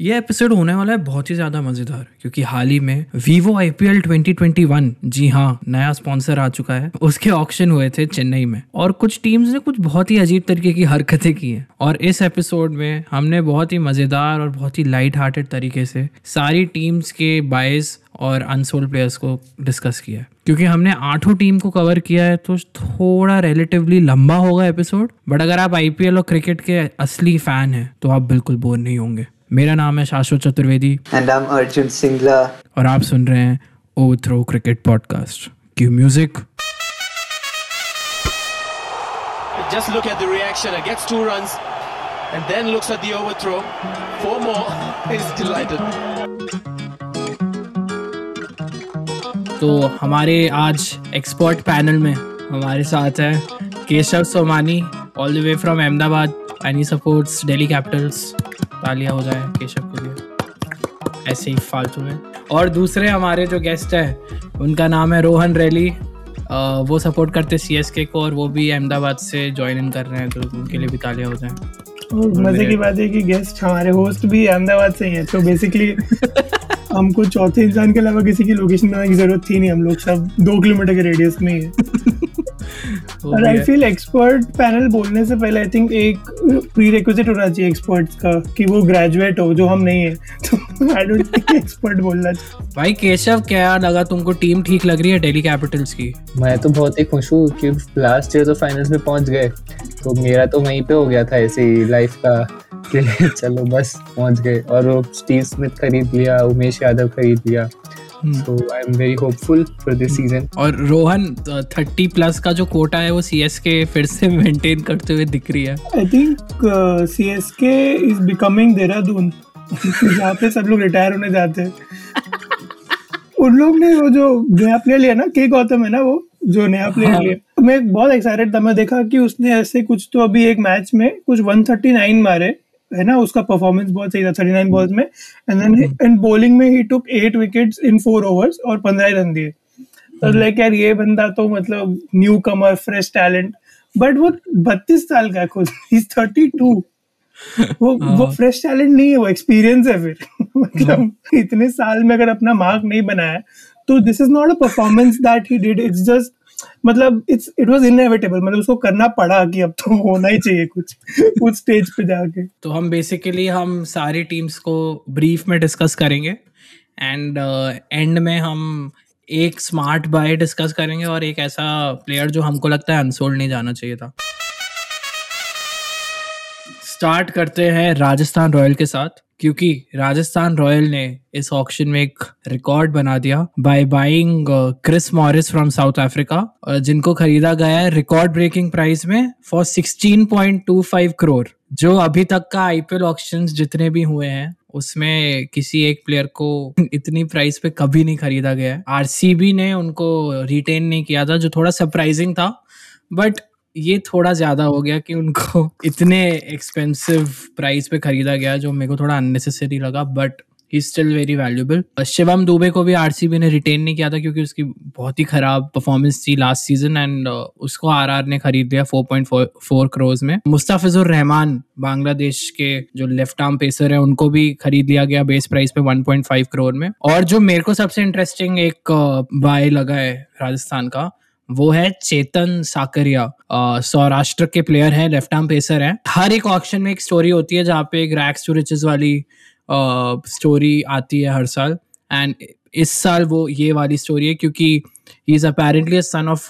ये एपिसोड होने वाला है बहुत ही ज़्यादा मज़ेदार, क्योंकि हाल ही में Vivo I P L twenty twenty one जी हाँ नया स्पॉन्सर आ चुका है। उसके ऑक्शन हुए थे चेन्नई में। और कुछ टीम्स ने कुछ बहुत ही अजीब तरीके की हरकतें की हैं। और इस एपिसोड में हमने बहुत ही मज़ेदार और बहुत ही लाइट हार्टेड तरीके से सारी टीम्स के बायस और अनसोल्ड प्लेयर्स को डिस्कस किया है। क्योंकि हमने आठों टीम को कवर किया है तो थोड़ा रिलेटिवली लंबा होगा एपिसोड बट अगर आप आईपीएल और क्रिकेट के असली फ़ैन हैं तो आप बिल्कुल बोर नहीं होंगे। मेरा नाम है Shashwat Chaturvedi and I am Arjun Singla और आप सुन रहे हैं ओ throw cricket podcast cue music Just look at the reaction. It gets two runs and then looks at the overthrow. Four more. He's delighted. तो हमारे आज expert panel में हमारे साथ है Keshav Somani all the way from Ahmedabad any supports Delhi Capitals तालियाँ हो जाए केशव के लिए ऐसे ही फालतू में। और दूसरे हमारे जो गेस्ट हैं उनका नाम है रोहन रैली। वो सपोर्ट करते सी एस के को और वो भी अहमदाबाद से ज्वाइन इन कर रहे हैं तो उनके लिए भी तालियाँ हो जाए। मज़े की बात है कि गेस्ट हमारे होस्ट भी अहमदाबाद से ही है तो बेसिकली हमको चौथे इंसान के अलावा किसी की लोकेशन बनाने की ज़रूरत थी नहीं हम लोग सब दो किलोमीटर के रेडियस में ही है। और आई फील एक्सपर्ट पैनल बोलने से पहले आई थिंक एक प्री रिक्विजिट होना चाहिए एक्सपर्ट्स का कि वो ग्रेजुएट हो जो हम नहीं है। तो आई डोंट थिंक एक्सपर्ट बोलना चाहिए। भाई केशव क्या लगा तुमको टीम ठीक लग रही है दिल्ली कैपिटल्स की? मैं तो बहुत ही खुश हूँ कि लास्ट ईयर तो फाइनल्स में पहुँच गए। तो मेरा तो वहीं पे हो गया था ऐसे ही लाइफ का चलो बस पहुँच गए। और वो स्टीव स्मिथ खरीद लिया उमेश यादव खरीद लिया। So I am very hopeful for this season और रोहन थर्टी प्लस का जो कोटा है वो सी एस के फिर से मेंटेन करते हुए दिख रही है। I think C S K is becoming Dehradun जहाँ पे सब लोग रिटायर होने जाते हैं। उन लोग ने वो जो नया प्लेयर लिया ना के गौतम है ना वो जो नया प्लेयर हाँ. लिया। मैं बहुत एक्साइटेड था मैं देखा कि उसने ऐसे कुछ तो अभी एक मैच में कुछ 139 मारे। है ना उसका परफॉर्मेंस बहुत सही था थर्टी नाइन बॉल्स में। एंड देन इन बॉलिंग में ही took eight wickets in four overs और पंद्रह रन दिए। तो लाइक हम्म। यार ये बंदा तो मतलब new comer fresh talent but वो बत्तीस साल का खुद। इज़ थर्टी टू वो वो फ्रेश हाँ। टैलेंट नहीं है वो एक्सपीरियंस है फिर। मतलब हाँ। इतने साल में अगर अपना मार्क नहीं बनाया तो this is not a performance that he did it's just मतलब इट्स इट वाज इनएविटेबल मतलब उसको करना पड़ा कि अब तो होना ही चाहिए कुछ उस स्टेज पे जाके। तो हम बेसिकली हम सारी टीम्स को ब्रीफ में डिस्कस करेंगे एंड एंड uh, में हम एक स्मार्ट बाय डिस्कस करेंगे और एक ऐसा प्लेयर जो हमको लगता है अनसोल्ड नहीं जाना चाहिए था। स्टार्ट करते हैं राजस्थान रॉयल के साथ। क्योंकि राजस्थान रॉयल ने इस ऑक्शन में एक रिकॉर्ड बना दिया by buying Chris Morris from South Africa जिनको खरीदा गया है रिकॉर्ड ब्रेकिंग प्राइस में फॉर 16.25 करोड़ जो अभी तक का आईपीएल ऑक्शन जितने भी हुए हैं, उसमें किसी एक प्लेयर को इतनी प्राइस पे कभी नहीं खरीदा गया है। आरसीबी ने उनको रिटेन नहीं किया था, जो थोड़ा सरप्राइजिंग था बट ये थोड़ा ज़्यादा हो गया कि उनको इतने एक्सपेंसिव प्राइस पे खरीदा गया जो मेरे को थोड़ा अननेसेसरी लगा but he still very valuable Shivam Dube को भी आरसीबी ने रिटेन नहीं किया था क्योंकि उसकी बहुत ही खराब परफॉर्मेंस थी लास्ट सीज़न एंड उसको आरआर ने खरीद लिया 4.4 करोड़ में. मुस्तफिजुर रहमान बांग्लादेश के जो लेफ़्ट आर्म पेसर है, उनको भी खरीद लिया गया बेस प्राइस पे 1.5 करोड़ में. और जो मेरे को सबसे इंटरेस्टिंग एक बाय लगा है राजस्थान का वो है चेतन साकरिया। सौराष्ट्र के प्लेयर हैं लेफ़्ट आर्म पेसर हैं। हर एक ऑक्शन में एक स्टोरी होती है जहाँ पे एक रैक्स टू रिचेस वाली स्टोरी आती है हर साल। एंड इस साल वो ये वाली स्टोरी है क्योंकि he is apparently son of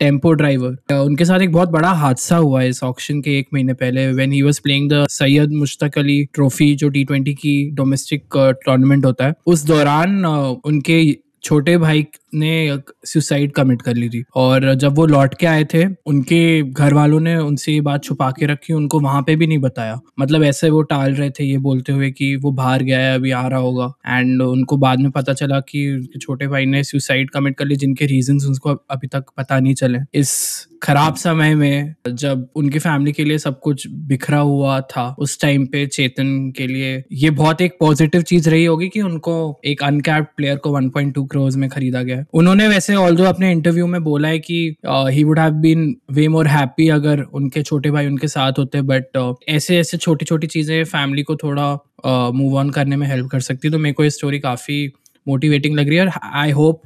tempo driver उनके साथ एक बहुत बड़ा हादसा हुआ है इस ऑक्शन के एक महीने पहले। When he was playing the Syed Mushtaq Ali trophy जो टी ट्वेंटी की डोमेस्टिक टूर्नामेंट होता है। उस दौरान उनके छोटे भाई ने सुसाइड कमिट कर ली थी। और जब वो लौट के आए थे, उनके घर वालों ने उनसे ये बात छुपा के रखी, उनको वहाँ पे भी नहीं बताया। मतलब ऐसे वो टाल रहे थे, ये बोलते हुए कि वो बाहर गया है, अभी आ रहा होगा। एंड उनको बाद में पता चला कि उनके छोटे भाई ने सुसाइड कमिट कर ली, जिनके रीजन उनको अभी तक पता नहीं चले। इस खराब समय में जब उनकी फैमिली के लिए सब कुछ बिखरा हुआ था, उस टाइम पे चेतन के लिए ये बहुत एक पॉजिटिव चीज़ रही होगी कि उनको एक अनकैप्ड प्लेयर को 1.2 करोड़ में खरीदा गया उन्होंने वैसे ऑल्दो अपने इंटरव्यू में बोला है कि he would have been way more happy अगर उनके छोटे भाई उनके साथ होते बट uh, ऐसे ऐसे छोटी छोटी चीज़ें फैमिली को थोड़ा मूव ऑन करने में हेल्प कर सकती है। तो मेरे को ये स्टोरी काफ़ी मोटिवेटिंग लग रही है और I hope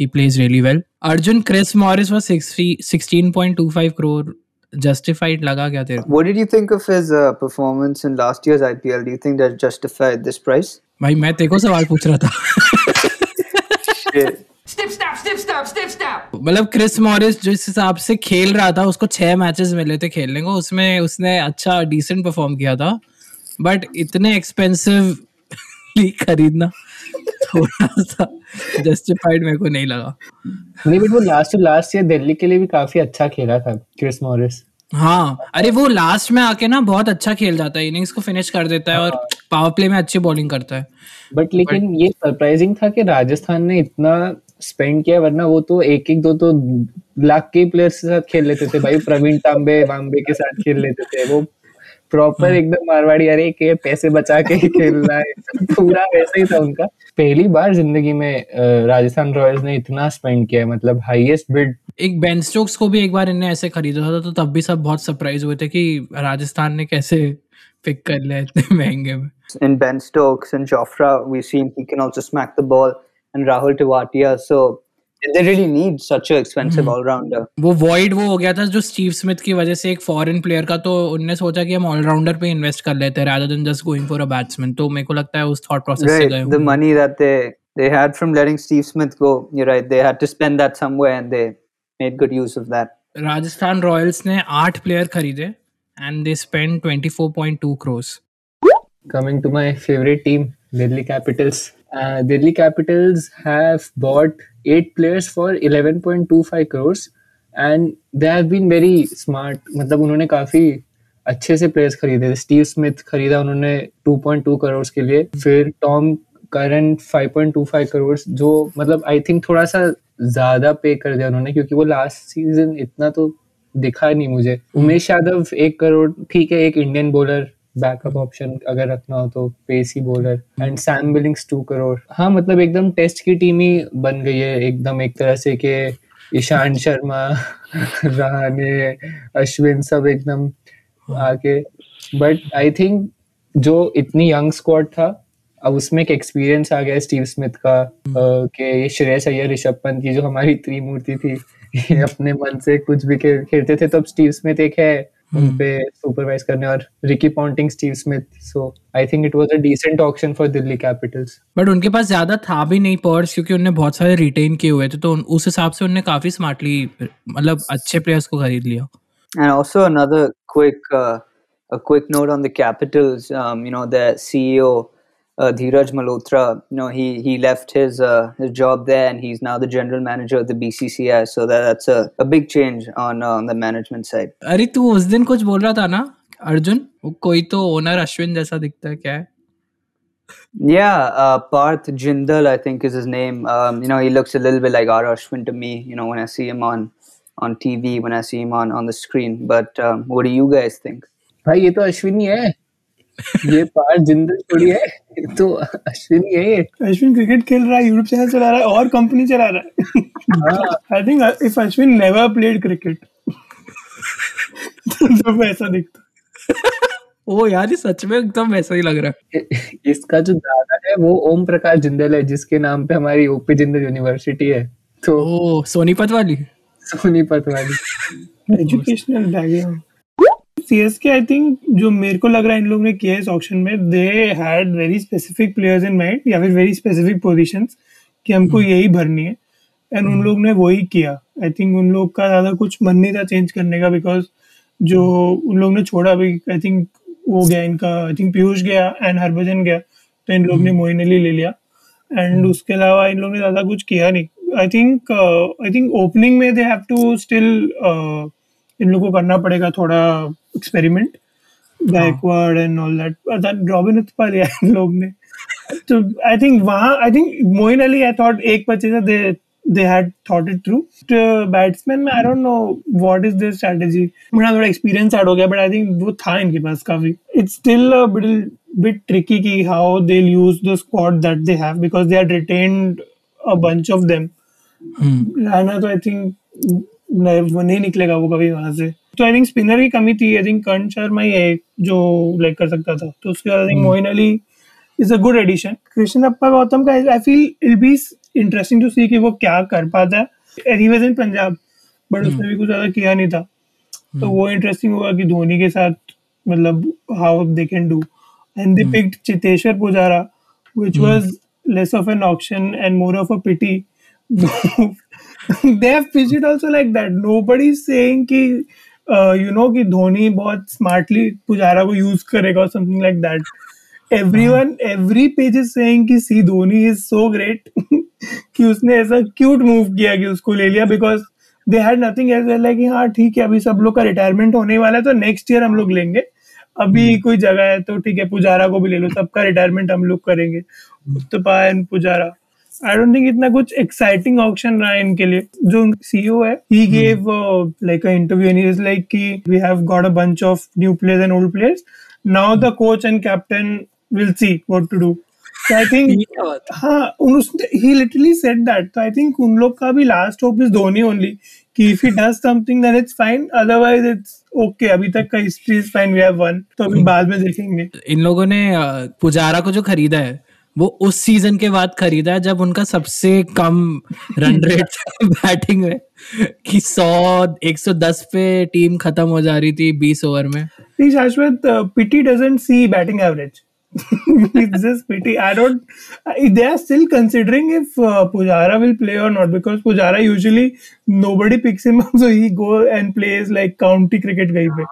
he plays really well Arjun Chris Morris was 16.25 crore justified लगा क्या तेरे को? What did you think of his uh, performance in last year's IPL? Do you think that justified this price? भाई मैं तेरे को सवाल पूछ रहा था। मतलब क्रिस मॉरिस जिस हिसाब से खेल रहा था उसको छह मैचेस मिले थे खेलने को उसमें उसने अच्छा डिसेंट परफॉर्म किया था। बट इतने एक्सपेंसिव खरीदना थोड़ा सा जस्टिफाइड मेरे को नहीं लगा। नहीं बट वो लास्ट लास्ट ईयर दिल्ली के लिए भी काफ़ी अच्छा खेला था क्रिस मॉरिस। हाँ अरे वो लास्ट में आके ना बहुत अच्छा खेल जाता है इनिंग्स को फिनिश कर देता है और पावर प्ले में अच्छी बॉलिंग करता है। बट लेकिन ये सरप्राइजिंग था कि राजस्थान ने इतना स्पेंड किया वरना वो तो एक एक दो दो लाख के प्लेयर्स के साथ खेल लेते थे भाई। प्रवीण तांबे वाम्बे के साथ खेल लेते थे। वो प्रॉपर एकदम मारवाड़ी अरे के पैसे बचा के ही खेलना है। पूरा वैसा ही था उनका। पहली बार ज़िंदगी में राजस्थान रॉयल्स ने इतना स्पेंड किया है मतलब हाईएस्ट बिड एक बेन स्टोक्स को भी एक बार इन्हें ऐसे खरीदा था तो तब भी सब बहुत सरप्राइज़ हुए थे कि राजस्थान ने कैसे पिक कर लिया इतने महँगे में। इन Ben Stokes and Jofra, we've seen he can also smack the ball, and Rahul Tewatia. So they really need such an expensive all-rounder. वो वॉइड वो हो गया था जो स्टीव स्मिथ की वजह से एक फॉरेन प्लेयर का तो उनने सोचा कि हम ऑलराउंडर पे इन्वेस्ट कर लेते हैं rather than just going for a batsman तो मेरे को लगता है उस थॉट प्रोसेस से Right, गए the money that they they had from letting Steve Smith go. You're right. They had to spend that somewhere, and they made good use of that. Rajasthan Royals ने आठ player खरीदे and they spend 24.2 crores coming to my favorite team, Delhi Capitals. Uh, Delhi Capitals have bought eight players for 11.25 crores, and they have been very smart. मतलब उन्होंने काफ़ी अच्छे से players खरीदे. Steve Smith खरीदा उन्होंने 2.2 करोड़ के लिए. फिर टॉम करन 5.25 करोड़ जो मतलब आई थिंक थोड़ा सा ज़्यादा पे कर दिया उन्होंने क्योंकि वो लास्ट सीज़न इतना तो दिखा नहीं मुझे. उमेश यादव एक करोड़ ठीक है एक इंडियन बॉलर बैकअप ऑप्शन अगर रखना हो तो pacy bowler and Sam Billings two crore हाँ मतलब एकदम टेस्ट की टीम ही बन गई है, एकदम एक तरह से कि ईशांत शर्मा रहाने अश्विन सब एकदम आके। बट आई थिंक जो इतनी यंग स्क्वाड था, अब उसमें एक एक्सपीरियंस आ गया स्टीव स्मिथ का कि ये श्रेयस अय्यर ऋषभ पंत की जो हमारी त्रिमूर्ति थी, ये अपने मन से कुछ भी खेलते थे तब स्टीव स्मिथ एक है। उन पे सुपरवाइज करने और Ricky Ponting Steve Smith so I think it was a decent option for Delhi Capitals but उनके पास ज़्यादा था भी नहीं पर्स क्योंकि उनने बहुत सारे रिटेन किए हुए थे तो उस हिसाब से उनने काफ़ी स्मार्टली मतलब अच्छे प्लेयर्स को खरीद लिया And also another quick uh, a quick note on the Capitals. Um, you know, their CEO uh, Dheeraj Malhotra. You know, he he left his uh, his job there, and he's now the general manager of the BCCI. So that, that's a, a big change on uh, on the management side. अरे तू उस दिन कुछ बोल रहा था ना अर्जुन वो कोई तो ओनर अश्विन जैसा दिखता है क्या है Yeah, uh, Parth Jindal, I think is his name. Um, you know, he looks a little bit like R. Ashwin to me. You know, when I see him on on TV, when I see him on on the screen. But um, what do you guys think? भाई ये तो अश्विनी है ये पार जिंदल थोड़ी है। तो अश्विनी है ये। अश्विन क्रिकेट खेल रहा है यूट्यूब चैनल चला रहा है और कंपनी चला रहा है। I think if Ashwin never played cricket तो वैसा दिखता। ओ यार ये सच में एकदम वैसा ही लग रहा है। इसका जो दादा है वो ओम प्रकाश जिंदल है जिसके नाम पे हमारी ओपी जिंदल यूनिवर्सिटी है। तो ओ सोनीपत वाली? सोनीपत वाली। Educational background CSK I think जो मेरे को लग रहा है इन लोगों ने किया इस ऑप्शन में they had very specific players in mind या फिर वेरी स्पेसिफिक पोजीशंस कि हमको यही भरनी है। एंड उन लोग ने वही किया। आई थिंक उन लोग का ज़्यादा कुछ मन नहीं था चेंज करने का बिकॉज़ जो उन लोग ने छोड़ा अभी आई थिंक वो गया इनका आई थिंक पीयूष गया एंड हरभजन गया तो इन लोग ने मोइन अली ले लिया। एंड उसके अलावा इन लोग ने ज़्यादा कुछ किया नहीं। I think I think opening में दे हैव टू स्टिल इन लोगों को करना पड़ेगा थोड़ा experiment backward and all that that Robin Uthappa लिया इन लोग ने तो आई थिंक वहाँ I think Moeen Ali I thought एक बच्चे से दे they had thought it through. To batsman I don't know what is their strategy. मेरा थोड़ा experience ऐड हो गया but I think वो था इनके पास काफ़ी. It's still a bit bit tricky कि how they'll use the squad that they have because they had retained a bunch of them. Rana तो थिंक वो नहीं निकलेगा वो कभी वहाँ से तो आई थिंक स्पिनर की कमी थी आई थिंक कर्ण शर्मा ही है एक जो लाइक कर सकता था। तो उसके बाद I think Moeen Ali is a good addition Krishnappa Gowtham का I feel it be interesting to see कि वो क्या कर पाता है। He was in Punjab but उसने भी कुछ ज़्यादा किया नहीं था। तो वो इंटरेस्टिंग होगा कि धोनी के साथ मतलब how they can do and they picked Cheteshwar Pujara was less of an auction and more of a pity they have pitched it also like that nobody is saying कि uh, you know कि धोनी बहुत smartly Pujara को use करेगा something like that. Everyone every page is saying कि see Dhoni is so great कि उसने ऐसा cute move किया कि उसको ले लिया because they had nothing as well कि हाँ ठीक है अभी सब लोग का रिटायरमेंट होने वाला है तो नेक्स्ट ईयर हम लोग लेंगे। अभी कोई जगह है तो ठीक है पुजारा को भी ले लो सबका रिटायरमेंट हम लोग करेंगे। Uthappa and Pujara. I don't think इतना कुछ एक्साइटिंग ऑप्शन रहा इनके लिए। जो सीईओ है he gave like a interview and is like कि we have got a bunch of new players and old players now the coach and captain will see what to do So I think ये क्या बात है? हाँ उन he literally said that. तो I think उन लोग का भी last hope is Dhoni only. कि if he does something then it's fine. Otherwise it's okay. अभी तक का history is fine. We have won. तो अभी बाद में देखेंगे। इन लोगों ने पुजारा को जो खरीदा है वो उस सीज़न के बाद खरीदा जब उनका सबसे कम रन रेट बैटिंग है कि सौ एक सौ दस पे टीम खत्म हो जा रही थी बीस ओवर में। Shashwat see batting average county cricket कहीं पे।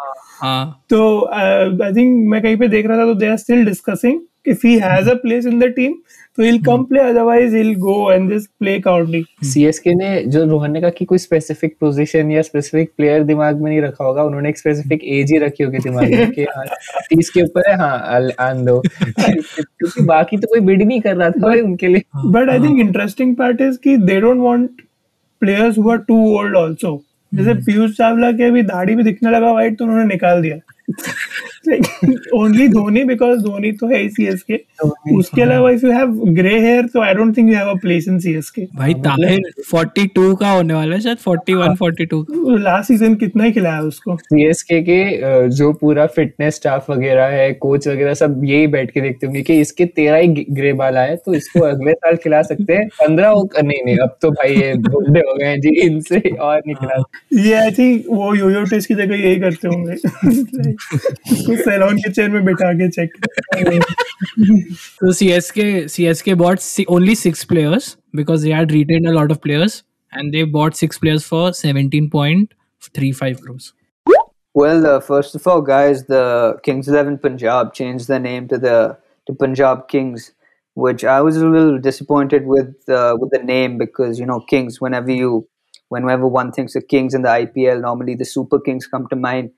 हाँ। तो आई थिंक मैं कहीं पे देख रहा था तो they are still discussing if he has a place in the team तो he'll come play otherwise he'll go and just play county CSK ने जो रोहन ने कहा कि कोई स्पेसिफिक पोजीशन या स्पेसिफिक प्लेयर दिमाग में नहीं रखा होगा उन्होंने एक स्पेसिफिक एज ही रखी होगी दिमाग में कि हाँ तीस के ऊपर है हाँ आन दो क्योंकि बाकी तो कोई बिड नहीं कर रहा था भाई उनके लिए। but I think interesting part is कि they don't want players who are too old also. जैसे पीयूष चावला के अभी दाढ़ी में दिखने लगा वाइट तो उन्होंने निकाल दिया। ओनली धोनी बिकॉज़ धोनी तो है ही सीएसके उसके अलावा if you have grey hair तो I don't think you have a place in CSK भाई ताहिर 42 का होने वाला है शायद 41 42 लास्ट सीज़न कितना ही खिलाया उसको। सीएसके के अ, जो पूरा फिटनेस स्टाफ वगैरह है कोच वगैरह सब यही बैठ के देखते होंगे कि इसके तेरह ही ग्रे बाल आए तो इसको अगले साल खिला सकते हैं। पंद्रह नहीं नहीं अब तो भाई ये बूढ़े हो गए जी इनसे और नहीं खिला ये आई थिंक वो योयो टेस्ट की जगह यही करते होंगे। उसको सैलून के चेयर में बैठा के check So CSK CSK bought si- only six players because they had retained a lot of players and they bought six players for 17.35 crores. Well, uh, first of all, guys, the Kings Eleven Punjab changed their name to the to Punjab Kings, which I was a little disappointed with uh, with the name because you know Kings. Whenever you, whenever one thinks of Kings in the IPL, normally the Super Kings come to mind,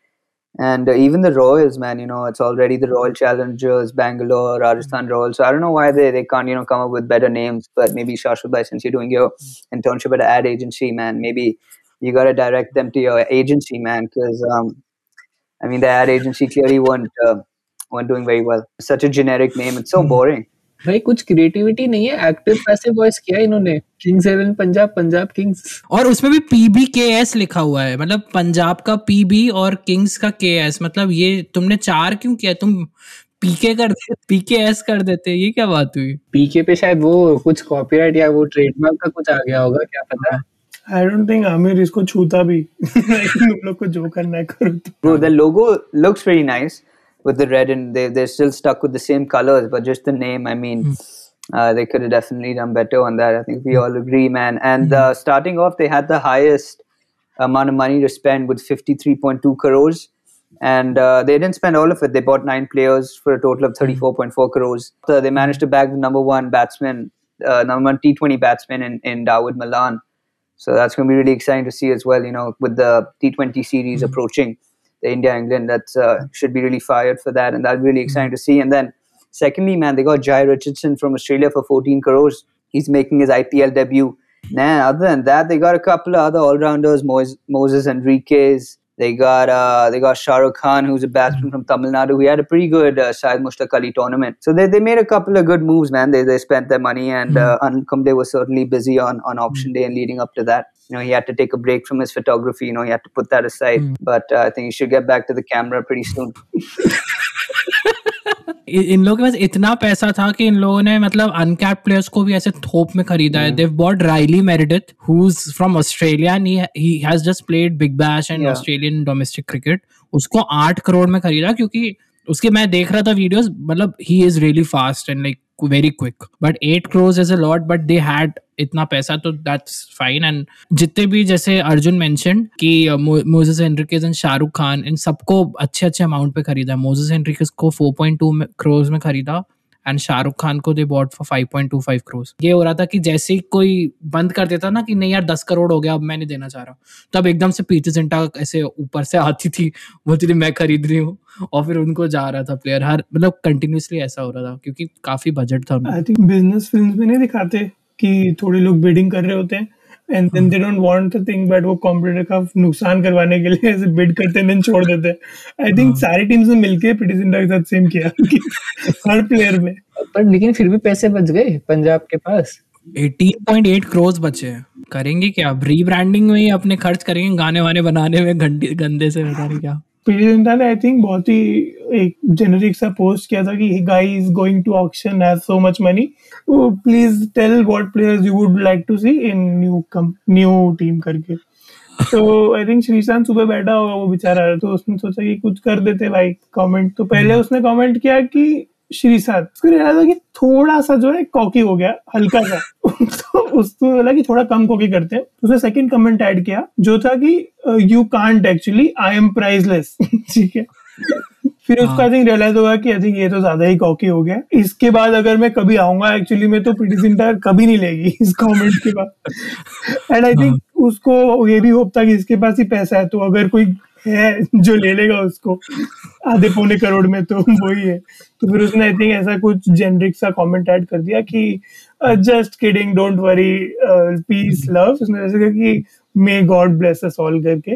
and uh, even the Royals, man. You know, it's already the Royal Challengers, Bangalore, Rajasthan Royals. So I don't know why they, they can't you know come up with better names. But maybe Shashwat Bhai, since you're doing your internship at an ad agency, man, maybe you got to direct them to your agency, man, because um, I mean the ad agency clearly weren't uh, weren't doing very well. Such a generic name. It's so boring. भाई कुछ creativity नहीं है active पैसे वॉइस किया इन्होंने। Kings Eleven Punjab Punjab Kings और उसमें भी पीबी के एस लिखा हुआ है मतलब पंजाब का पीबी और किंग्स का के एस मतलब ये तुमने चार क्यों किया? तुम पीके कर पीके एस कर देते ये क्या बात हुई? पीके पे शायद वो कुछ कॉपीराइट या वो ट्रेडमार्क का कुछ आ गया होगा क्या पता? है आई डोंट थिंक आमिर इसको छूता भी। तुम लोग को जो करना है करो Bro, the logo looks very nice with the red and they they're still stuck with the same colors, but just the name. I mean, uh, they could have definitely done better on that. I think we all agree, man. And uh, starting off, they had the highest amount of money to spend with 53.2 crores. And uh, they didn't spend all of it. They bought nine players for a total of 34.4 crores. So they managed to bag the number one batsman, uh, number one T20 batsman in, in Dawood milan So that's going to be really exciting to see as well. You know, with the T20 series approaching, the India England that uh, should be really fired for that, and that'll be really exciting to see. And then, secondly, man, they got Jai Richardson from Australia for 14 crores. He's making his IPL debut. Man, other than that, they got a couple of other all rounders, Moses Enriquez. They got uh, they got Shah Rukh Khan, who's a batsman from Tamil Nadu. He had a pretty good uh, Syed Mushtaq Ali tournament. So they, they made a couple of good moves, man. They they spent their money, and uh, Ankumde was certainly busy on, on auction day and leading up to that. You know, he had to take a break from his photography. You know, he had to put that aside. But uh, I think he should get back to the camera pretty soon. इ- इन लोगों के पास इतना पैसा था कि इन लोगों ने मतलब अनकैप प्लेयर्स को भी ऐसे थोप में खरीदा है they bought Riley Meredith who is from Australia and he has just played Big Bash and Yeah. Australian domestic cricket उसको आठ करोड़ में खरीदा क्योंकि उसके मैं देख रहा था वीडियोस मतलब he is really fast and like very quick but eight crores is a lot but they had इतना पैसा तो दैट्स फाइन एंड जितने भी जैसे अर्जुन मैंशन कि Moises Henriques and Shahrukh Khan इन सबको अच्छे अच्छे अमाउंट पे खरीदा मोजेस एंड्रिकेज को 4.2 क्रोज में खरीदा एंड शाहरुख खान को दे बॉट फॉर 5.25 क्रोज ये हो रहा था कि जैसे ही कोई बंद कर देता ना कि नहीं यार, दस करोड़ हो गया, अब मैं नहीं देना चाह रहा। हूँ तब एकदम से पीछे जिंटा ऐसे ऊपर से आती थी, बोलती थी, मैं खरीद रही हूँ। और फिर उनको जा रहा था प्लेयर हर मतलब कंटिन्यूसली ऐसा हो रहा था, क्योंकि काफ़ी बजट था आई थिंक बिज़नेस फ़िल्म में नहीं दिखाते कि थोड़े लोग बिडिंग कर रहे होते हैं। And then they don't want the thing but वो कॉम्पिटिटर का नुकसान करवाने के लिए ऐसे बिड करते हैं देन छोड़ देते हैं। आई थिंक सारी टीम्स ने मिलके के साथ सेम किया हर प्लेयर में। पर लेकिन फिर भी पैसे बच गए पंजाब के पास। 18.8 करोड़ बचे हैं। करेंगे क्या? रीब्रांडिंग में ही अपने खर्च करेंगे गाने वाने बनाने में गंदे से बता नहीं क्या? पीटी जिंटा ने आई थिंक बहुत ही एक जेनरिक सा पोस्ट किया था कि guy is going to auction has so much money please tell what players you would like to see in new come new team करके। तो आई थिंक श्रीशांत सुबह बैठा होगा वो बेचारा तो उसने सोचा कि कुछ कर देते भाई कमेंट तो पहले उसने कमेंट किया कि श्रीशांत उसको रियलाइज़ हुआ कि थोड़ा सा जो है कॉकी हो गया, हल्का सा। तो उसको बोला कि थोड़ा कम कॉकी करते हैं। उसने सेकंड कमेंट ऐड किया, जो था कि you can't actually I am priceless ठीक है? फिर उसको आई थिंक रियलाइज़ होगा कि आई थिंक ये तो ज़्यादा ही कॉकी हो गया। इसके बाद अगर मैं कभी आऊँगा एक्चुअली में तो पीटी सिंटा कभी नहीं लेगी इस कमेंट के बाद। एंड आई थिंक उसको ये भी होप था कि इसके पास ही पैसा है तो अगर कोई है जो ले लेगा उसको आधे पौने करोड़ में तो वही है। तो फिर उसने आई थिंक ऐसा कुछ जेनरिक सा कमेंट ऐड कर दिया कि just kidding don't worry peace love उसने कहा कि may God bless us all करके।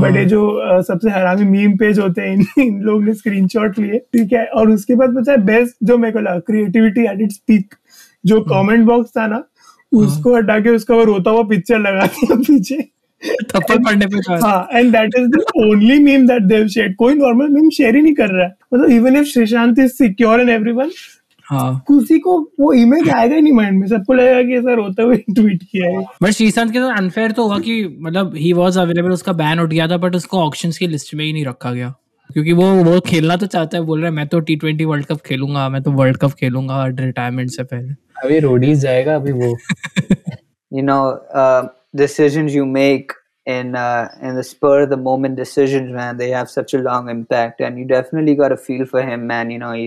बट ये जो uh, सबसे हरामी मीम पेज होते हैं इन, इन लोग ने स्क्रीनशॉट लिए ठीक है? और उसके बाद पता है बेस्ट जो मेरे को लगा क्रिएटिविटी एट इट्स पीक जो कमेंट बॉक्स था ना उसको हटा के उसका वो रोता हुआ पिक्चर लगा दिया पीछे। थप्पड़ पड़ने पे हाँ and that is the only meme that they share कोई नॉर्मल मीम शेयर ही नहीं कर रहा है। मतलब even if Sreesanth is secure and everyone हाँ। किसी को वो इमेज आएगा ही नहीं माइंड में सबको लगेगा कि ऐसा रोते हुए ट्वीट किया है। बट श्रीशांत के साथ अनफेयर तो हुआ कि मतलब ही वाज अवेलेबल उसका बैन उठ गया था बट उसको ऑक्शंस की लिस्ट में ही नहीं रखा गया। क्योंकि वो वो खेलना तो चाहता है बोल रहा है मैं तो टी ट्वेंटी वर्ल्ड कप खेलूँगा मैं तो वर्ल्ड कप खेलूँगा रिटायरमेंट से पहले. अभी रोडीज जाएगा अभी वो। You know uh, decisions you make in uh, in the spur of the moment decisions man they have such a long impact and you definitely got to feel for him man. You know he,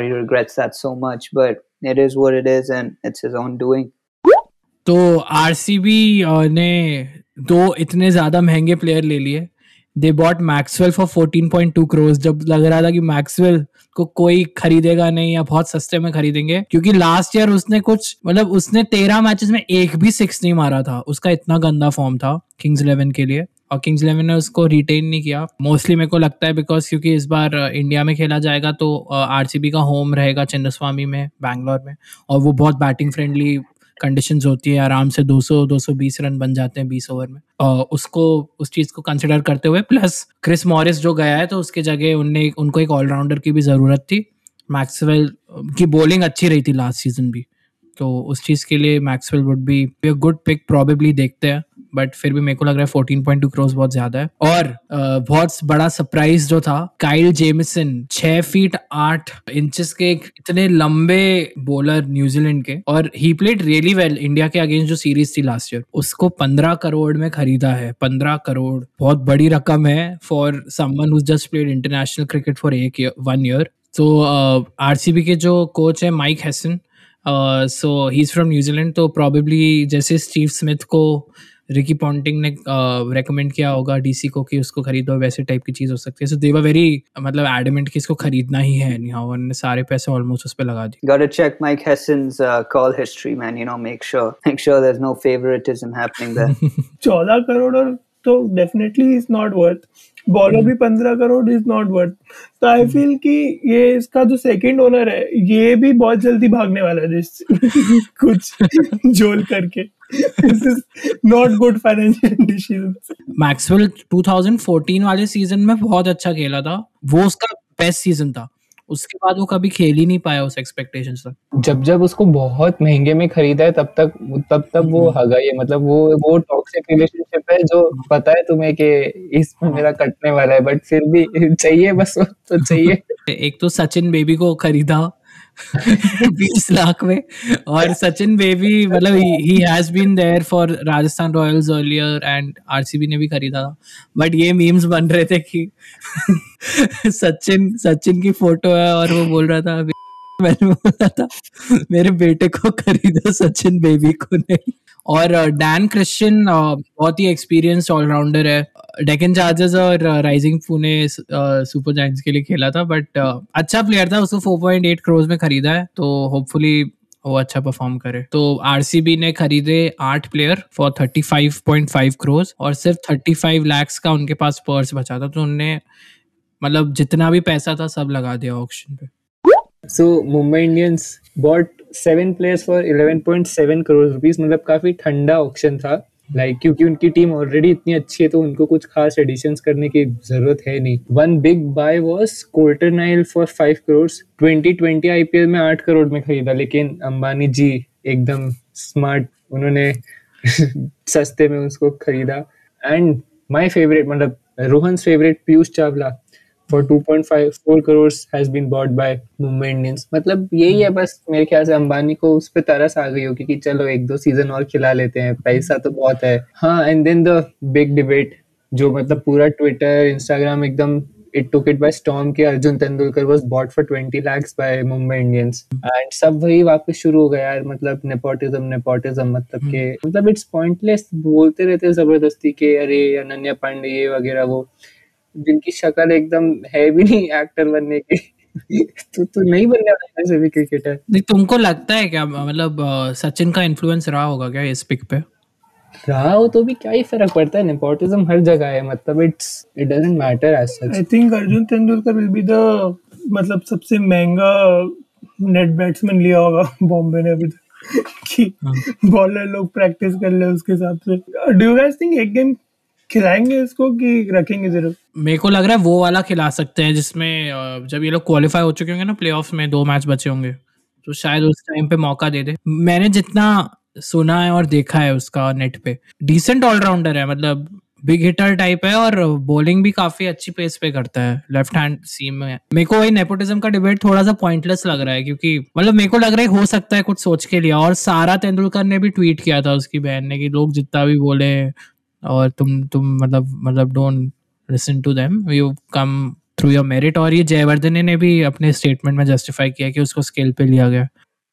he regrets that so much, but it is what it is, and it's his own doing. तो RCB ने दो इतने ज़्यादा महँगे player ले लिए। They bought Maxwell for 14.2 crore जब लग रहा था कि मैक्सवेल को कोई खरीदेगा नहीं या बहुत सस्ते में खरीदेंगे, क्योंकि लास्ट ईयर उसने कुछ मतलब उसने तेरह मैचेस में एक भी सिक्स नहीं मारा था। उसका इतना गंदा फॉर्म था किंग्स इलेवन के लिए। और किंग्स इलेवन ने उसको रिटेन नहीं किया। मोस्टली मेरे को लगता है बिकॉज़ क्योंकि इस बार इंडिया में खेला जाएगा तो आरसीबी का होम रहेगा चंद्रस्वामी में बैंगलोर में। और वो बहुत बैटिंग फ्रेंडली कंडीशन होती है। आराम से 200 220 रन बन जाते हैं 20 ओवर में। और उसको, उस चीज़ को कंसिडर करते हुए प्लस क्रिस मॉरिस जो गया है तो उसके जगह उनने, उनको एक ऑलराउंडर की भी ज़रूरत थी। मैक्सवेल की बॉलिंग अच्छी रही थी लास्ट सीज़न भी। तो उस चीज़ के लिए Maxwell would be good pick probably देखते हैं। बट फिर भी मेरे को लग रहा है 14.2 क्रोस बहुत ज़्यादा है। और बहुत बड़ा सरप्राइज़ जो था काइल जेमिसन छह फीट आठ इंचेस के इतने लंबे बॉलर न्यूजीलैंड के, और he played really well India के अगेंस्ट जो सीरीज़ थी लास्ट ईयर उसको पंद्रह करोड़ में खरीदा है, पंद्रह करोड़। बहुत बड़ी रकम है for someone just played international cricket for एक वन ईयर तो आरसीबी के जो कोच है Mike Hesson so he is from New Zealand तो प्रॉबेबली जैसे स्टीव स्मिथ को रिकी पॉन्टिंग ने रेकमेंड किया होगा डीसी को कि उसको खरीदो वैसे टाइप की चीज़ हो सकती है। सो देवर वेरी मतलब एडमेंट कि इसको खरीदना ही है नहीं उन्होंने सारे पैसे ऑलमोस्ट उस पर लगा दिए। Got to check Mike Hessen's uh, call history man you know make sure make sure there's no favoritism happening there. चौदह करोड़ और तो definitely is not worth bowler भी पंद्रह करोड़ इज़ नॉट वर्थ तो आई फील कि ये इसका जो सेकंड ओनर है ये भी बहुत जल्दी भागने वाला है कुछ जोल करके। This is not good financial decision Maxwell 2014 वाले सीज़न में बहुत अच्छा खेला था। वो उसका बेस्ट सीज़न था। उसके बाद वो कभी खेल ही नहीं पाया उस एक्सपेक्टेशन तक। जब जब उसको बहुत महँगे में खरीदा है तब तक तब तब वो हम्म। हगा है मतलब वो वो टॉक्सिक रिलेशनशिप है जो पता है तुम्हें कि इसमें मेरा कटने वाला है बट फिर भी चाहिए बस तो चाहिए। एक तो सचिन बेबी को खरीदा। बीस लाख में। और सचिन बेबी मतलब he has been there for Rajasthan Royals earlier and RCB ने भी खरीदा था। बट ये मीम्स बन रहे थे कि सचिन सचिन की फ़ोटो है और वो बोल रहा था मैंने बोला था, मेरे बेटे को खरीदा, सचिन बेबी को नहीं। और डैन क्रिश्चियन बहुत ही एक्सपीरियंस ऑलराउंडर है. डेकन चार्जर्स और राइजिंग पुणे सुपर जायंट्स के लिए खेला था बट अच्छा प्लेयर था, उसको 4.8 करोड़ में खरीदा है तो होपफुली वो अच्छा परफॉर्म करे. तो आरसीबी ने खरीदे आठ प्लेयर फॉर 35.5 करोड़ और सिर्फ़ 35 लैक्स का उनके पास पर्स बचा था तो उनने मतलब जितना भी पैसा था सब लगा दिया ऑक्शन पे। So Mumbai Indians bought seven players for 11.7 crore rupees मतलब काफ़ी ठंडा ऑप्शन था। लाइक like, क्योंकि उनकी टीम ऑलरेडी इतनी अच्छी है तो उनको कुछ खास एडिशंस करने की ज़रूरत है नहीं। One big buy was Coulter Nile for five crore 2020 IPL में आठ करोड़ में खरीदा लेकिन अंबानी जी एकदम स्मार्ट उन्होंने सस्ते में उसको खरीदा। एंड माई फेवरेट मतलब Rohan favourite Piyush Chawla. For 2.54 crore has been bought by Mumbai Indians मतलब यही है बस मेरे ख्याल से अंबानी को उस पर तरस आ गई होगी कि चलो एक दो सीज़न और खिला लेते हैं। पैसा तो बहुत है। हाँ and then the big debate जो मतलब पूरा ट्विटर इंस्टाग्राम एकदम it took it by storm कि Arjun Tendulkar was bought for 20 lakhs by Mumbai Indians and सब वही वापस शुरू हो गया यार मतलब नेपोटिज्म नेपोटिज्म मतलब के मतलब इट्स पॉइंटलेस बोलते रहते ज़बरदस्ती के अरे अनन्या पांडे ये वगैरह वो। जिनकी शक्ल एकदम है भी नहीं एक्टर बनने की। तो तो नहीं बनने वाला ऐसे भी क्रिकेटर नहीं तुमको लगता है क्या मतलब सचिन का इन्फ्लुएंस रहा होगा क्या इस पिक पे? रहा हो तो भी क्या ही फ़र्क पड़ता है नेपोटिज्म हर जगह है मतलब it's it doesn't matter as such I think Arjun Tendulkar will be the मतलब सबसे महँगा नेट बैट्समैन लिया होगा बॉम्बे ने अभी तक। कि बॉलर लोग प्रैक्टिस कर ले उसके हिसाब से डू यू गाइस थिंक एक गेम खिलाएँगे इसको कि रखेंगे सिर्फ़ मेरे को लग रहा है वो वाला खिला सकते हैं जिसमें जब ये लोग क्वालिफाई हो चुके होंगे ना प्लेऑफ्स में, दो मैच बचे होंगे तो शायद उस टाइम पे मौका दे दे। मैंने जितना सुना है और देखा है उसका नेट पे डिसेंट ऑलराउंडर है मतलब बिग हिटर टाइप है और बॉलिंग भी काफ़ी अच्छी पेस पे करता है लेफ़्ट हैंड सीम में। मेरे को वही नेपोटिज्म का डिबेट थोड़ा सा पॉइंटलेस लग रहा है, क्योंकि मतलब मेरे को लग रहा है हो सकता है कुछ सोच के लिया, और सारा तेंदुलकर ने भी ट्वीट किया था उसकी बहन ने कि लोग जितना भी बोले और तुम तुम मतलब मतलब don't listen to them you come through your merit और ये जयवर्धने ने भी अपने स्टेटमेंट में जस्टिफाई किया कि उसको स्केल पे लिया गया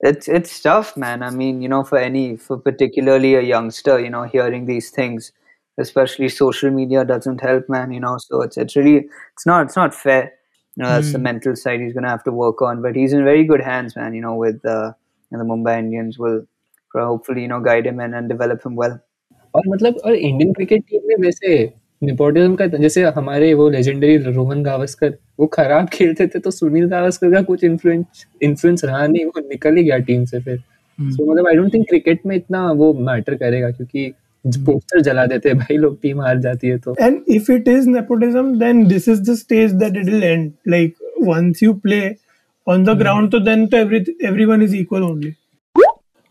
it's it's tough man i mean you know for any for particularly a youngster you know hearing these things especially social media doesn't help man you know so it's it's really it's not it's not fair you know that's the mental side he's going to have to work on but he's in very good hands man you know with uh, the mumbai indians will hopefully you know guide him and, and develop him well और मतलब और Indian cricket team में वैसे nepotism का जैसे हमारे वो legendary Rohan Gavaskar वो खराब खेलते थे तो सुनील गावस्कर का कुछ इन्फ्लुएंस इन्फ्लुएंस रहा नहीं वो निकल ही गया टीम से फिर। सो मतलब आई डोंट थिंक क्रिकेट में इतना वो मैटर करेगा क्योंकि पोस्टर जला देते हैं भाई लोग टीम हार जाती है तो। And if it is nepotism then this is the stage that it will end. Like once you play on the ground तो then तो everyone is equal only.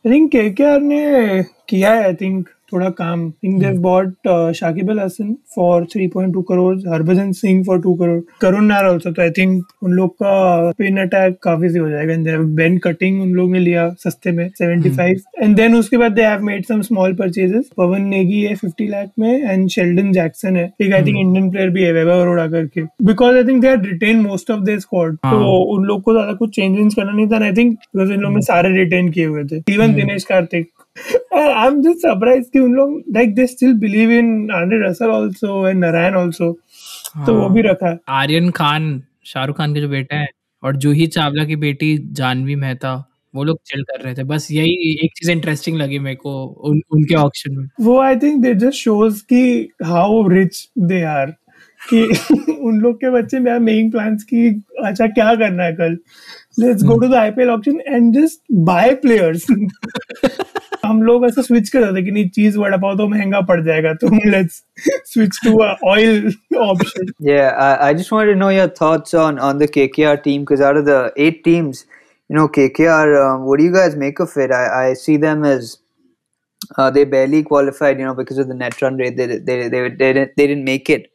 I think KKR ने किया है I think थोड़ा काम। Think they bought Shakib Al Hasan for 3.2 crore Harbhajan Singh for 2 crore Karun Nair also तो I think उन लोग का पिन अटैक काफ़ी से हो जाएगा। एंड बेन कटिंग उन लोग ने लिया सस्ते में 75 एंड देन उसके बाद they have made some small purchases Pawan Negi है 50 लाख में एंड शेल्डन जैक्सन है। एक आई थिंक इंडियन प्लेयर भी है वैभव अरोड़ा करके। Because I think they have retained most of their squad तो उन लोग को ज़्यादा कुछ चेंजेस करना नहीं था। आई थिंक बिकॉज़ इन लोग ने सारे रिटेन किए हुए थे। Even Dinesh Karthik I am just surprise कि उन लोग like they still believe in Andre Russell also and Narine also तो वो भी रखा। है आर्यन खान शाहरुख खान के जो बेटा है और जूही चावला की बेटी जानवी मेहता वो लोग चिल कर रहे थे। बस यही एक चीज़ इंटरेस्टिंग लगी मेरे को उन, उनके ऑक्शन में। वो I think they just shows कि हाउ रिच दे आर कि उन लोग के बच्चे में मेकिंग प्लान्स की अच्छा क्या करना है कल। Let's go to the IPL auction and just buy players हम लोग ऐसा स्विच कर जाते कि नहीं चीज वड़ा पाव तो महंगा पड़ जाएगा तो let's switch to oil option. Yeah I, just wanted to know your thoughts on on the kkr team because out of the eight teams you know kkr um, what do you guys make of it? I, see them as uh, they barely qualified you know because of the net run rate. They they, they, didn't, they didn't make it.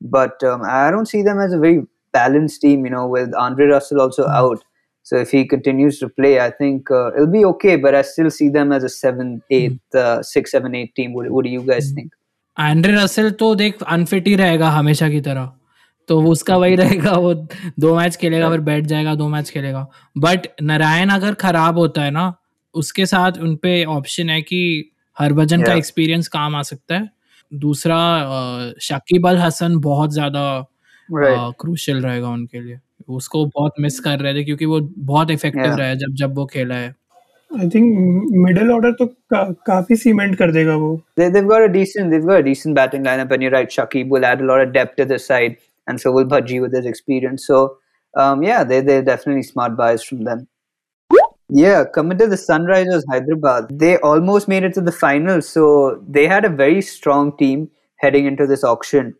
But um, i don't see them as a very balanced team you know with andre russell also hmm. out. So if he continues to play, I think uh, it'll be okay. But I still see them as a seven, eight, uh, six, seven, eight team. What, what do you guys think? Andre Russell तो देख unfit ही रहेगा हमेशा की तरह तो उसका वही रहेगा वो दो मैच खेलेगा फिर बैठ जाएगा दो मैच खेलेगा बट नारायण अगर खराब होता है ना उसके साथ उनपे ऑप्शन है कि हरभजन का Yeah. एक्सपीरियंस काम आ सकता है दूसरा अ, शकीब अल हसन बहुत ज़्यादा Right. क्रूशियल रहेगा उनके लिए उसको बहुत मिस कर रहे थे क्योंकि वो बहुत इफ़ेक्टिव Yeah. रहा है जब जब वो खेला है आई थिंक मिडिल ऑर्डर तो का, काफ़ी सीमेंट कर देगा वो They, they've got a decent they've got a decent batting lineup, and you're right. Shakib will add a lot of depth to the side, and so will Bhaji with his experience. So, um, yeah, they they're definitely smart buys from them. Yeah, coming to the Sunrisers Hyderabad, they almost made it to the finals. So they had a very strong team heading into this auction,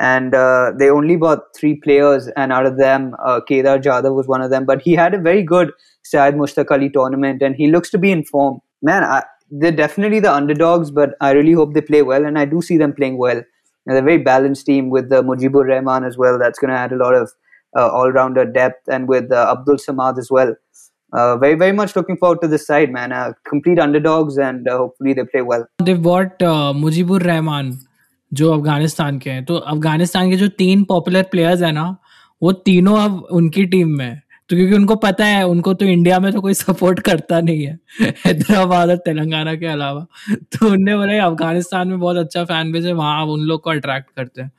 and uh, they only bought three players, and out of them, uh, Kedar Jadhav was one of them. But he had a very good Saad Mushtaq Ali tournament, and he looks to be in form. Man, I, they're definitely the underdogs, but I really hope they play well, and I do see them playing well. And they're a very balanced team with uh, Mujibur Rahman as well. That's going to add a lot of uh, all-rounder depth, and with uh, Abdul Samad as well. Uh, very, very much looking forward to this side, man. Uh, complete underdogs, and uh, hopefully they play well. They bought uh, Mujibur Rahman जो अफ़गानिस्तान के हैं तो अफ़गानिस्तान के जो तीन popular players हैं ना वो तीनों अब उनकी टीम में हैं। तो क्योंकि उनको पता है उनको तो इंडिया में तो कोई सपोर्ट करता नहीं है हैदराबाद और तेलंगाना के अलावा तो उनने बोला अफ़गानिस्तान में बहुत अच्छा फ़ैन बेस है वहाँ उन लोग को अट्रैक्ट करते हैं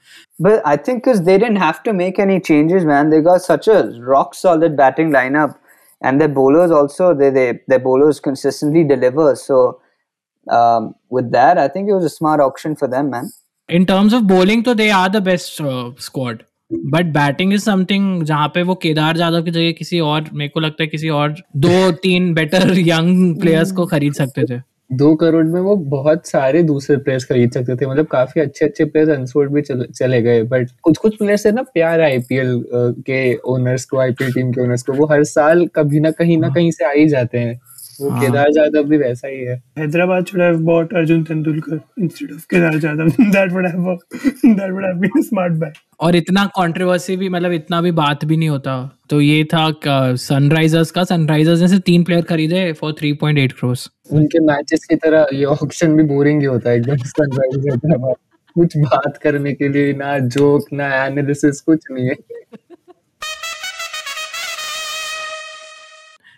But I think because they didn't have to make any changes, man. They got such a rock solid batting lineup, and their bowlers also they, they their bowlers consistently deliver. So um, with that, I think it was a smart auction for them, man. In terms of bowling तो they are the best squad but batting is something जहाँ पे वो केदार जाधव की जगह किसी और मेरे को लगता है किसी और दो तीन बेटर यंग प्लेयर्स को खरीद सकते थे। दो करोड़ में वो बहुत सारे दूसरे प्लेयर्स खरीद सकते थे। मतलब काफ़ी अच्छे अच्छे प्लेयर्स अनसोल्ड भी चले, चले गए। बट कुछ कुछ प्लेयर्स है ना प्यार आईपीएल के ओनर्स को आईपीएल टीम के ओनर्स को वो हर साल कभी ना कहीं ना कहीं से आ ही जाते हैं। वो हाँ। केदार जाधव भी वैसा ही है। been a smart और इतना कंट्रोवर्सी भी मतलब इतना भी बात भी नहीं होता। तो ये था सनराइजर्स का। सनराइजर्स ने से तीन प्लेयर खरीदे फॉर 3.8 क्रोस उनके मैचेस की तरह ये ऑक्शन भी बोरिंग ही होता है एकदम सनराइजर्स हैदराबाद। कुछ बात करने के लिए ना जोक ना एनालिसिस कुछ नहीं है।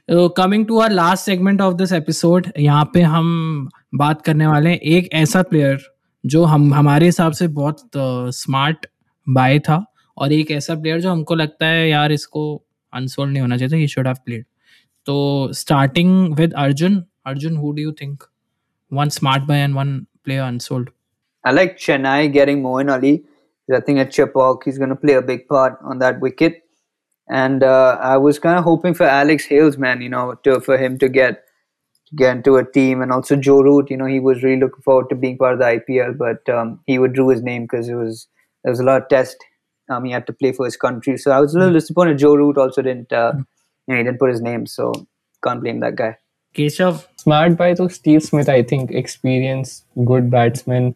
Coming to our last segment of this episode यहाँ पे हम बात करने वाले हैं एक ऐसा प्लेयर जो हम, हमारे हिसाब से बहुत स्मार्ट बाय था और एक ऐसा प्लेयर जो हमको लगता है यार इसको अनसोल्ड नहीं होना चाहिए ही शुड हैव प्लेड तो starting with Arjun Arjun who do you think one smart buy and one player unsold I like Chennai getting Moin Ali. I think at Chipok he's going to play a big part on that wicket. And uh, I was kind of hoping for Alex Hales, man. You know, to for him to get to get into a team, and also Joe Root. You know, he was really looking forward to being part of the IPL, but um, he withdrew his name because it was there was a lot of test. Um, he had to play for his country, so I was a little disappointed. Joe Root also didn't. Uh, you know, he didn't put his name, so can't blame that guy. Keshav smart by तो Steve Smith I think experience good batsman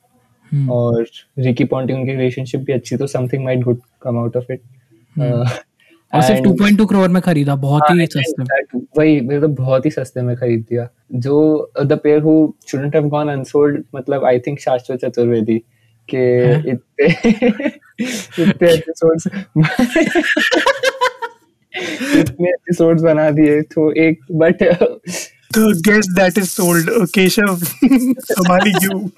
Hmm. और Ricky Ponting की relationship भी अच्छी तो something might good come out of it और सिर्फ़ 2.2 करोड़ में खरीदा बहुत ही सस्ते में। वही मैंने तो बहुत ही सस्ते में खरीद दिया। जो the player who shouldn't have gone unsold मतलब आई थिंक शाश्वत चतुर्वेदी के इतने इतने एपिसोड्स इतने एपिसोड्स बना दिए तो एक but The guest that is sold, uh, Keshav, हमारी you.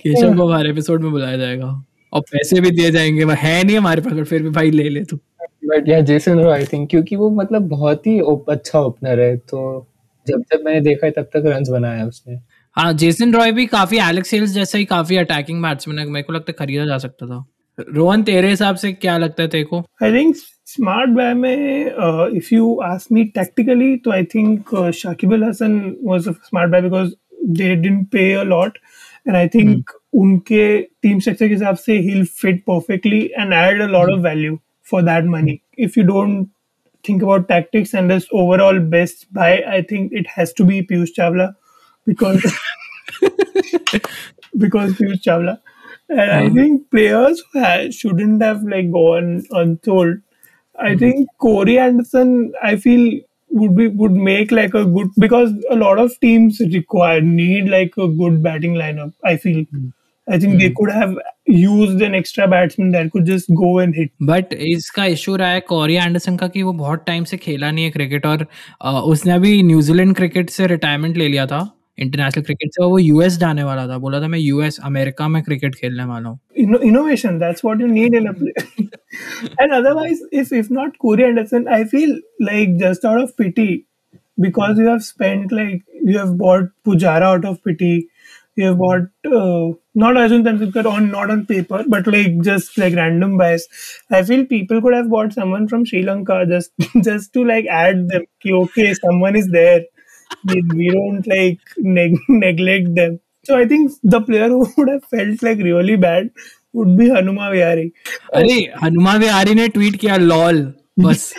केशव को हमारे एपिसोड में बुलाया जाएगा। और पैसे भी दिए जाएँगे वह है नहीं हमारे पास फिर भी भाई ले ले तू। बट या जेसन रो आई थिंक क्योंकि वो मतलब बहुत ही ओप, अच्छा ओपनर है तो जब जब मैंने देखा है तब तक रन्स बनाया है उसने हाँ जेसन रॉय भी काफ़ी एलेक्स हेल्स जैसा ही काफ़ी अटैकिंग बैट्समैन है मेरे को लगता है खरीदा जा सकता था रोहन तेरे हिसाब से क्या लगता है तेरे को I think smart buy में uh, if you ask me tactically, तो think uh, Shakib Al Hasan was a smart buy because they didn't pay a lot, and I think उनके team structure के हिसाब से he'll fit perfectly and add a lot of value for that money. If you don't think about tactics and this overall best buy, I think it has to be Piyush Chawla because because Piyush Chawla. And I think players who ha- shouldn't have like gone untold. I mm-hmm. think Corey Anderson, I feel would be would make like a good because a lot of teams require need like a good batting lineup. I feel. Mm. I think they could have used an extra batsman that could just go and hit. But इसका issue रहा है Carry Anderson का कि वो बहुत time से खेला नहीं है क्रिकेट और अ, उसने अभी न्यूजीलैंड क्रिकेट से रिटायरमेंट ले लिया था इंटरनेशनल क्रिकेट से वो यूएस जाने वाला था बोला था मैं यूएस अमेरिका में क्रिकेट खेलने वाला हूँ innovation that's what you need in a play and otherwise if if not Corey Anderson I feel like just out of pity because you have spent like you have bought Pujara out of pity you have bought uh, not Arjun Tendulkar on not on paper but like just like random buys I feel people could have bought someone from Sri Lanka just just to like add them ki, okay someone is there we, we don't like neg- neglect them. So I think the player who would have felt like really bad would be Hanuma Vihari. अरे हनुमा विहारी ने tweet किया lol बस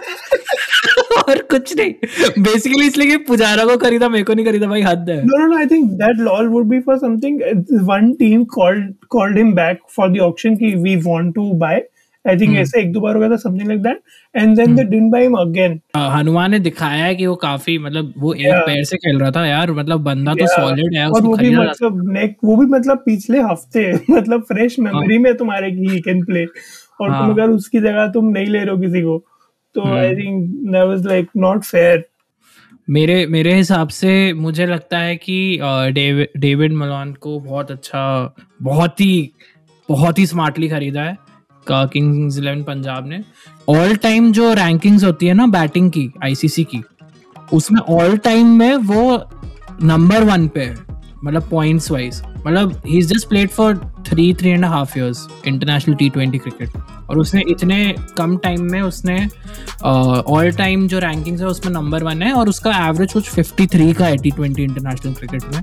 और कुछ नहीं basically इसलिए कि पुजारा को खरीदा मेरे को नहीं खरीदा भाई हद है no. I think that lol would be for something. uh, One team called called him back for the auction. Ki we want to buy. I think ऐसे एक दो बार हो गया था something like that. And then they didn't buy him again. अ, हनुमान ने दिखाया है कि वो काफ़ी मतलब वो एक Yeah. पैर से खेल रहा था यार मतलब बंदा yeah. तो सॉलिड है और वो भी मतलब नेक वो भी मतलब पिछले हफ़्ते मतलब फ्रेश मेमोरी में तुम्हारे की ही कैन प्ले और हाँ। तुम अगर उसकी जगह तुम नहीं ले रहे हो किसी को तो I think that was like not fair मेरे मेरे हिसाब से मुझे लगता है कि डेविड मलॉन को बहुत अच्छा बहुत ही बहुत ही स्मार्टली खरीदा है किंग्स इलेवन पंजाब ने। ऑल टाइम जो रैंकिंग्स होती है ना बैटिंग की आईसीसी की उसमें ऑल टाइम में वो नंबर वन पे है। मतलब पॉइंट्स वाइज मतलब he is just played for three three and half years international T twenty cricket और उसने इतने कम टाइम में उसने ऑल टाइम जो रैंकिंग्स है उसमें नंबर वन है और उसका एवरेज कुछ 53 का है टी ट्वेंटी इंटरनेशनल क्रिकेट में.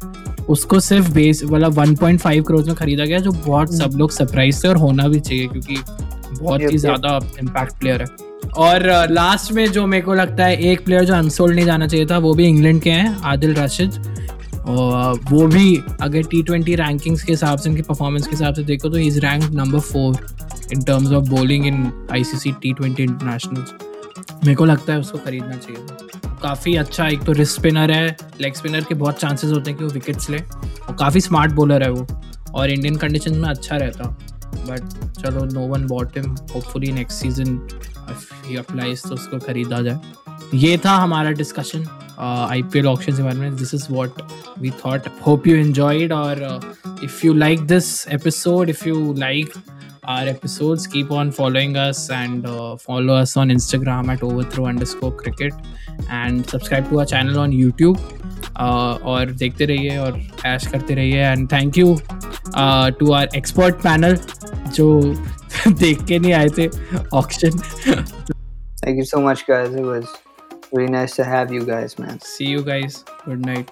उसको सिर्फ़ बेस मतलब 1.5 करोड़ में खरीदा गया जो बहुत सब लोग सरप्राइज़ थे और होना भी चाहिए क्योंकि बहुत ही ज़्यादा इम्पैक्ट प्लेयर है. और लास्ट में जो मेरे को लगता है एक प्लेयर जो अनसोल्ड नहीं जाना चाहिए था वो भी इंग्लैंड के हैं आदिल राशिद. और वो भी अगर टी ट्वेंटी रैंकिंग्स के हिसाब से, उनकी परफॉर्मेंस के हिसाब से देखो तो is rank number four in terms of bowling in I C C T twenty international मेरे को लगता है उसको खरीदना चाहिए। काफ़ी अच्छा एक तो रिस्क स्पिनर है लेग स्पिनर के बहुत चांसेस होते हैं कि वो विकेट्स ले। और काफ़ी स्मार्ट बॉलर है वो। और इंडियन कंडीशन में अच्छा रहता। बट चलो no one bought hopefully next season applies तो उसको खरीदा जाए। ये था हमारा discussion I P L option के बारे में this is what we thought hope you enjoyed और if you like this episode if you like our episode keep on following us and follow us on Instagram at over throw underscore cricket and subscribe to our channel on YouTube और देखते रहिए और ऐश करते रहिए and thank you to our expert panel जो देख के नहीं आए थे auction thank you so much guys it was really nice to have you guys, man. see you guys good night